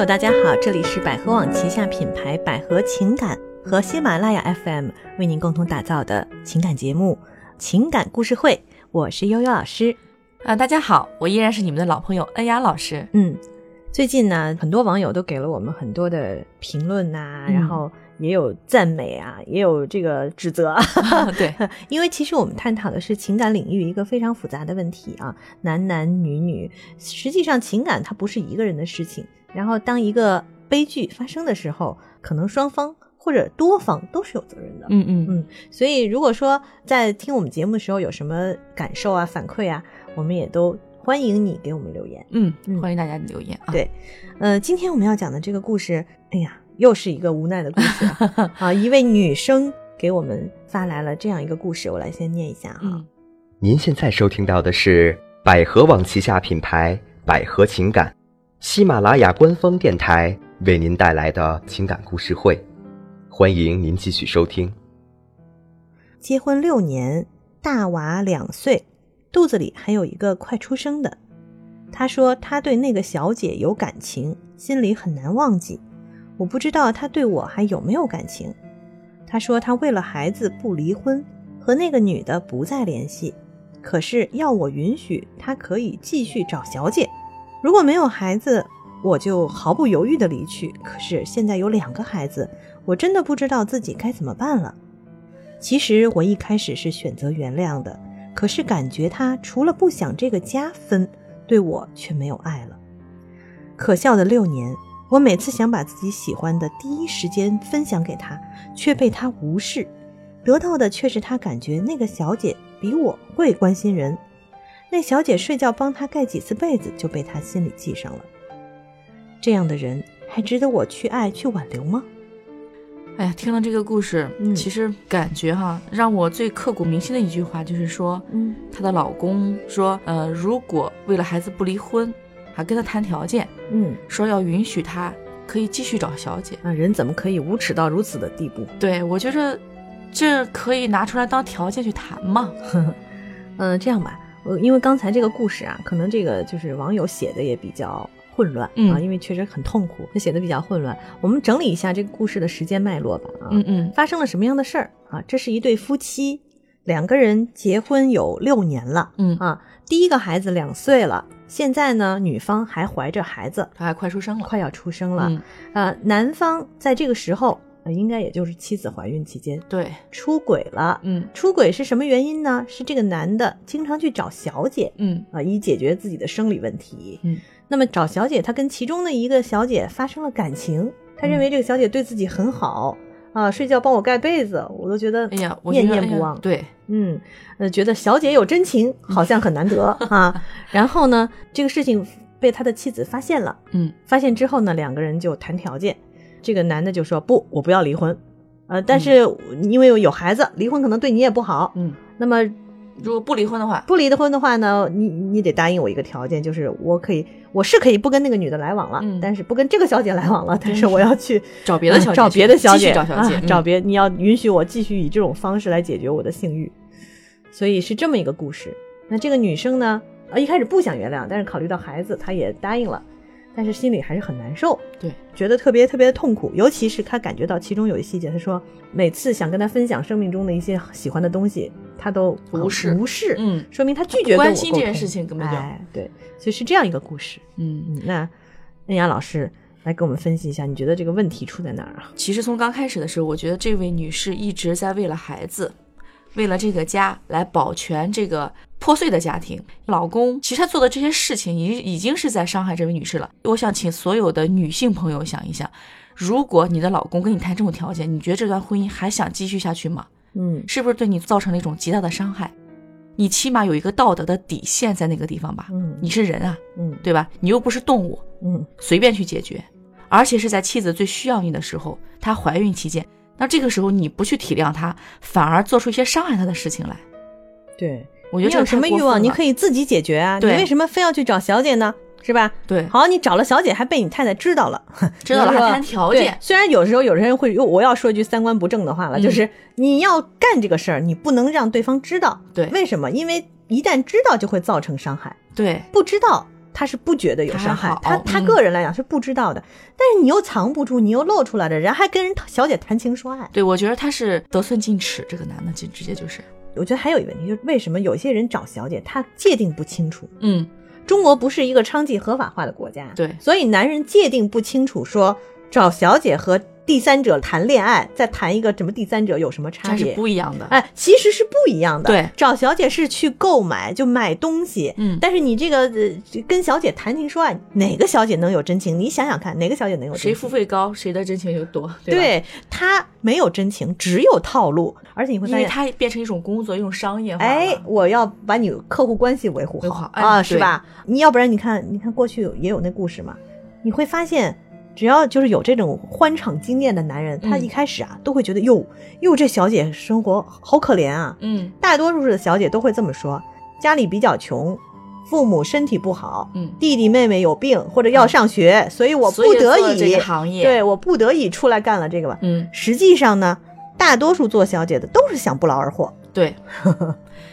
友，大家好，这里是百合网旗下品牌百合情感和喜马拉雅 FM 为您共同打造的情感节目《情感故事会》，我是悠悠老师。啊，大家好，我依然是你们的老朋友恩雅老师。嗯，最近呢，很多网友都给了我们很多的评论呐、嗯然后也有赞美啊，也有这个指责。对，因为其实我们探讨的是情感领域一个非常复杂的问题啊，男男女女，实际上情感它不是一个人的事情。然后当一个悲剧发生的时候，可能双方或者多方都是有责任的。嗯嗯嗯，所以如果说在听我们节目的时候有什么感受啊、反馈啊，我们也都欢迎你给我们留言。嗯嗯欢迎大家留言啊。对呃，今天我们要讲的这个故事，哎呀，又是一个无奈的故事啊！啊一位女生给我们发来了这样一个故事，我来先念一下哈。嗯您现在收听到的是百合网旗下品牌百合情感，喜马拉雅官方电台为您带来的情感故事会，欢迎您继续收听。结婚六年，大娃两岁，肚子里还有一个快出生的。他说他对那个小姐有感情，心里很难忘记。我不知道他对我还有没有感情。他说他为了孩子不离婚，和那个女的不再联系，可是要我允许他可以继续找小姐。如果没有孩子，我就毫不犹豫的离去。可是现在有两个孩子，我真的不知道自己该怎么办了。其实我一开始是选择原谅的，可是感觉他除了不想这个家分，对我却没有爱了。可笑的六年，我每次想把自己喜欢的第一时间分享给他，却被他无视，得到的却是他感觉那个小姐比我会关心人。那小姐睡觉帮他盖几次被子，就被他心里记上了。这样的人还值得我去爱去挽留吗？哎呀，听了这个故事，嗯其实感觉哈，让我最刻骨铭心的一句话就是说，嗯她的老公说，呃，如果为了孩子不离婚，还跟她谈条件，嗯，说要允许她可以继续找小姐。那，人怎么可以无耻到如此的地步？对我觉着，这可以拿出来当条件去谈嘛。嗯，这样吧，呃，因为刚才这个故事啊，可能这个就是网友写的也比较混乱、嗯啊，因为确实很痛苦，他写的比较混乱。我们整理一下这个故事的时间脉络吧啊，嗯嗯发生了什么样的事儿啊？这是一对夫妻，两个人结婚有六年了嗯，啊，第一个孩子两岁了，现在呢，女方还怀着孩子，她还快出生了。快要出生了，嗯，呃，男方在这个时候，呃应该也就是妻子怀孕期间对，出轨了。嗯出轨是什么原因呢？是这个男的经常去找小姐嗯啊，以解决自己的生理问题。嗯，那么找小姐，他跟其中的一个小姐发生了感情，他认为这个小姐对自己很好、啊，睡觉帮我盖被子，我都觉得哎呀，我觉得哎呀念念不忘。对，嗯，呃，觉得小姐有真情好像很难得 啊。然后呢，这个事情被他的妻子发现了，嗯发现之后呢，两个人就谈条件。这个男的就说不，我不要离婚，呃，但是因为有孩子，离婚可能对你也不好。嗯，那么如果不离婚的话，不离的婚的话呢，你你得答应我一个条件，就是我可以，我是可以不跟那个女的来往了，嗯。但是不跟这个小姐来往了，但是我要去 找别的小姐啊 找别的小姐，继续找小姐嗯。啊找别，你要允许我继续以这种方式来解决我的性欲，所以是这么一个故事。那这个女生呢，呃，一开始不想原谅，但是考虑到孩子，她也答应了，但是心里还是很难受，对，觉得特别特别的痛苦，尤其是他感觉到其中有一细节，他说每次想跟他分享生命中的一些喜欢的东西，他都很无视无视，嗯说明他拒绝关心这件事情根本就哎，对，所以是这样一个故事。嗯，嗯，那恩雅老师来给我们分析一下，你觉得这个问题出在哪儿啊？其实从刚开始的时候，我觉得这位女士一直在为了孩子，为了这个家来保全这个破碎的家庭。老公其实他做的这些事情，已已经是在伤害这位女士了。我想请所有的女性朋友想一想，如果你的老公跟你谈这种条件，你觉得这段婚姻还想继续下去吗？嗯是不是对你造成了一种极大的伤害？你起码有一个道德的底线在那个地方吧？嗯你是人啊，嗯对吧？你又不是动物，嗯随便去解决，而且是在妻子最需要你的时候，她怀孕期间，那这个时候你不去体谅他，反而做出一些伤害他的事情来，对，我觉得这你有什么欲望，你可以以自己解决啊。你为什么非要去找小姐呢？是吧？对好，你找了小姐，还被你太太知道了，知道了还谈条件，虽然有时候有人会，我要说一句三观不正的话了，嗯就是你要干这个事儿，你不能让对方知道。对为什么？因为一旦知道就会造成伤害，对，不知道他是不觉得有伤害，他他嗯个人来讲是不知道的。但是你又藏不住，你又露出来了，人还跟人小姐谈情说爱。对，我觉得他是得寸进尺，这个男的就直接就是，我觉得还有一个问题，就是为什么有些人找小姐，他界定不清楚。嗯，中国不是一个娼妓合法化的国家，对所以男人界定不清楚，说找小姐和第三者谈恋爱，再谈一个什么第三者有什么差这是？不一样的。哎，其实是不一样的。对找小姐是去购买，就买东西。嗯但是你这个呃跟小姐谈情说爱，哪个小姐能有真情？你想想看，哪个小姐能有真情？谁付费高，谁的真情就多，对吧？对她没有真情，只有套路，而且你会因为发现。它变成一种工作，一种商业化。哎，我要把你客户关系维护维护好哎啊，是吧？你要不然你看，你看过去也有那故事嘛，你会发现，只要就是有这种欢场经验的男人，他嗯一开始啊都会觉得哟哟，这小姐生活好可怜啊，嗯大多数的小姐都会这么说：家里比较穷，父母身体不好，嗯，弟弟妹妹有病或者要上学，所以我不得已，这个行业，对我不得已出来干了这个吧。嗯，实际上呢，大多数做小姐的都是想不劳而获。对，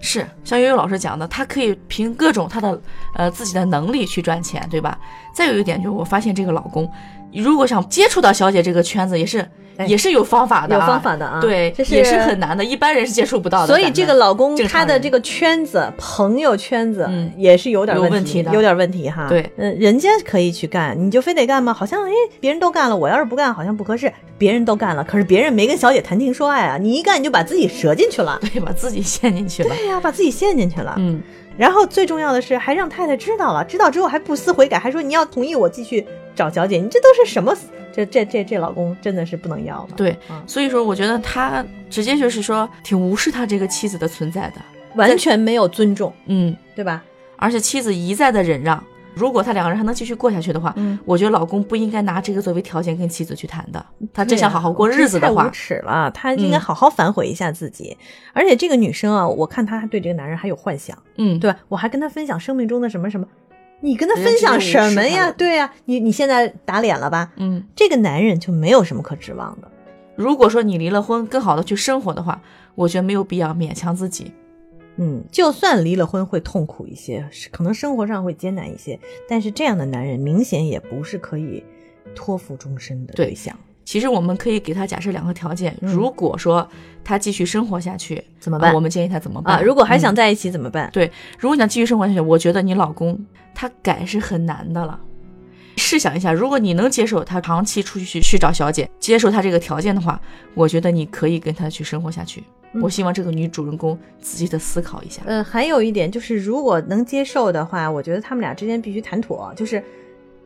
是像悠悠老师讲的，他可以凭各种他的呃自己的能力去赚钱，对吧？再有一点就是，我发现这个老公如果想接触到小姐这个圈子，也是、哎也是有方法的、有啊，方法的啊对，这是也是很难的，一般人是接触不到的。所以这个老公他的这个圈子、朋友圈子，嗯也是有点问题的有点问题哈。对嗯，人家可以去干，你就非得干吗？好像哎，别人都干了，我要是不干，好像不合适。别人都干了，可是别人没跟小姐谈情说爱啊，你一干你就把自己折进去了。对把自己陷进去了。对呀、把自己陷进去了。嗯，然后最重要的是，还让太太知道了，知道之后还不思悔改，还说你要同意我继续找小姐，你这都是什么？这这这这老公真的是不能要了。对嗯，所以说我觉得他直接就是说挺无视他这个妻子的存在的。完全没有尊重，嗯，对吧？而且妻子一再的忍让。如果他两个人还能继续过下去的话，嗯我觉得老公不应该拿这个作为条件跟妻子去谈的。他真想好好过日子的话无，耻了，他应该嗯好好反悔一下自己。而且这个女生啊，我看她还对这个男人还有幻想，嗯，对吧？我还跟她分享生命中的什么什么，你跟他分享什么呀？对呀、你你现在打脸了吧？嗯，这个男人就没有什么可指望的。如果说你离了婚，更好的去生活的话，我觉得没有必要勉强自己。嗯，就算离了婚会痛苦一些，可能生活上会艰难一些，但是这样的男人明显也不是可以托付终身的对对象。其实我们可以给他假设两个条件，嗯如果说他继续生活下去，怎么办啊我们建议他怎么办？啊，如果还想嗯在一起怎么办？对，如果你想继续生活下去，我觉得你老公他改是很难的了。试想一下，如果你能接受他长期出去去找小姐，接受他这个条件的话，我觉得你可以跟他去生活下去。嗯我希望这个女主人公仔细的思考一下。呃，还有一点就是，如果能接受的话，我觉得他们俩之间必须谈妥，就是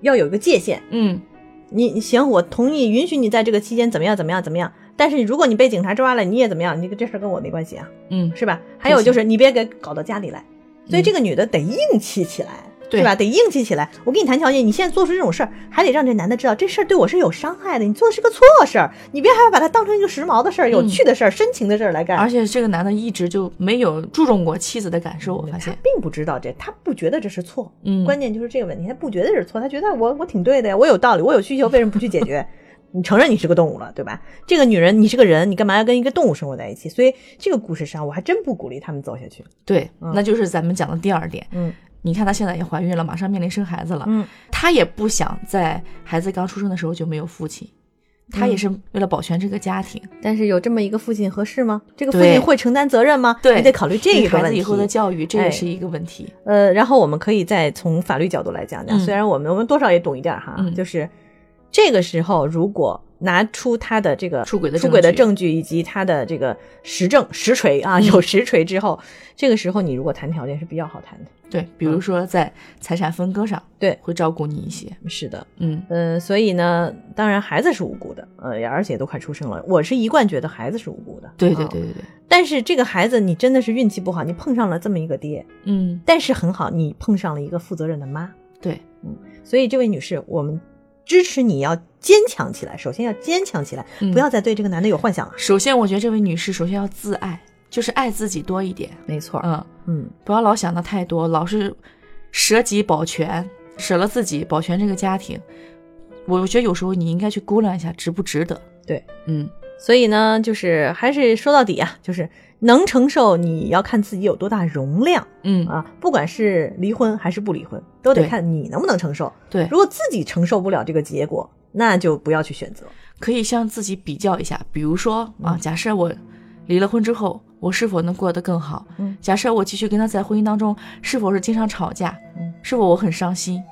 要有一个界限。嗯，你你行，我同意，允许你在这个期间怎么样怎么样怎么样。但是如果你被警察抓了，你也怎么样？你这事跟我没关系啊，嗯，是吧？还有就是你别给搞到家里来。所以嗯这个女的得硬气起来，对吧？得硬气起来。我跟你谈条件，你现在做出这种事儿，还得让这男的知道这事儿对我是有伤害的，你做的是个错事儿，你别还要把它当成一个时髦的事儿、有趣的事儿、深情的事儿来干。而且这个男的一直就没有注重过妻子的感受，我发他现。并不知道这，他不觉得这是错。嗯，关键就是这个问题，他不觉得这是错，他觉得我我挺对的呀，我有道理，我有需求，为什么不去解决？你承认你是个动物了，对吧？这个女人，你是个人，你干嘛要跟一个动物生活在一起？所以这个故事上，我还真不鼓励他们走下去。对，嗯那就是咱们讲的第二点。嗯你看她现在也怀孕了，马上面临生孩子了，嗯，她也不想在孩子刚出生的时候就没有父亲，她也是为了保全这个家庭，但是有这么一个父亲合适吗？这个父亲会承担责任吗？对你得考虑这个。孩子以后的教育，这哎也是一个问题。呃，然后我们可以再从法律角度来讲讲，嗯虽然我们我们多少也懂一点哈，嗯就是这个时候如果拿出他的这个出轨的出轨的证证据以及他的这个实证实锤啊，嗯。有实锤之后，这个时候你如果谈条件是比较好谈的。对，比如说在财产分割上，对。会照顾你一些。是的，嗯，呃，所以呢，当然孩子是无辜的，呃，而且都快出生了，我是一贯觉得孩子是无辜的。啊对对对对对，但是这个孩子你真的是运气不好，你碰上了这么一个爹，嗯，但是很好，你碰上了一个负责任的妈。对，嗯所以这位女士，我们支持你要坚强起来，首先要坚强起来，嗯不要再对这个男的有幻想了。首先我觉得这位女士首先要自爱，就是爱自己多一点。没错，嗯，嗯，不要老想的太多，老是舍己保全，舍了自己保全这个家庭。我觉得有时候你应该去估量一下值不值得。对，嗯，所以呢，就是还是说到底啊，就是能承受，你要看自己有多大容量嗯，啊。不管是离婚还是不离婚，都得看你能不能承受。对，如果自己承受不了这个结果，那就不要去选择。可以向自己比较一下，比如说嗯啊，假设我离了婚之后，我是否能过得更好？嗯假设我继续跟他在婚姻当中，是否是经常吵架？嗯是否我很伤心？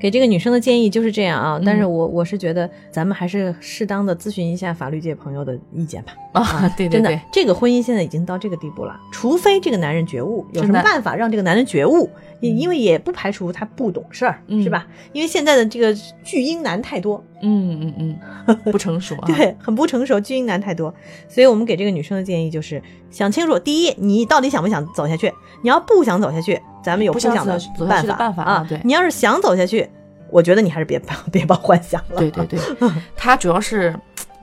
给这个女生的建议就是这样啊，嗯但是我我是觉得咱们还是适当的咨询一下法律界朋友的意见吧。啊，对对真的对，，这个婚姻现在已经到这个地步了，除非这个男人觉悟，有什么办法让这个男人觉悟？也因为也不排除他不懂事儿，嗯是吧？因为现在的这个巨婴男太多，嗯嗯嗯，不成熟啊。对，很不成熟，巨婴男太多，所以我们给这个女生的建议就是想清楚：第一，你到底想不想走下去？你要不想走下去，咱们有不想走的办法啊啊对你要是想走下去，我觉得你还是别 别抱幻想了。对对对，他主要是，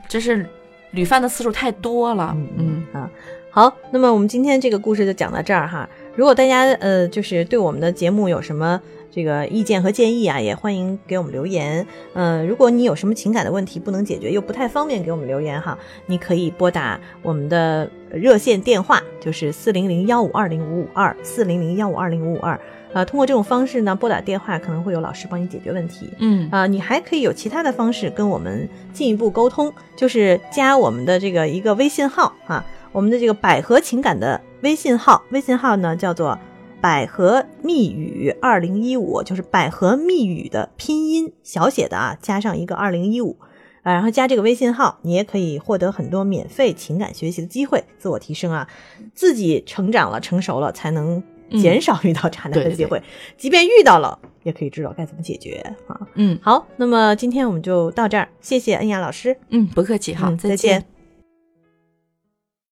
真是屡犯的次数太多了。嗯嗯啊，好，那么我们今天这个故事就讲到这儿哈。如果大家呃就是对我们的节目有什么这个意见和建议啊，也欢迎给我们留言。呃，如果你有什么情感的问题不能解决，又不太方便给我们留言哈，你可以拨打我们的热线电话，就是四零零幺五二零五五二四零零幺五二零五五二。呃，通过这种方式呢，拨打电话可能会有老师帮你解决问题。嗯啊、你还可以有其他的方式跟我们进一步沟通，就是加我们的这个一个微信号啊，我们的这个百合情感的微信号，微信号呢叫做百合密语二零一五，就是百合密语的拼音小写的啊，加上一个二零一五。啊，然后加这个微信号，你也可以获得很多免费情感学习的机会，自我提升啊，自己成长了、成熟了，才能减少遇到渣男的机会。即便遇到了，也可以知道该怎么解决啊。嗯好，那么今天我们就到这儿，谢谢恩雅老师，嗯，不客气，好，嗯再见见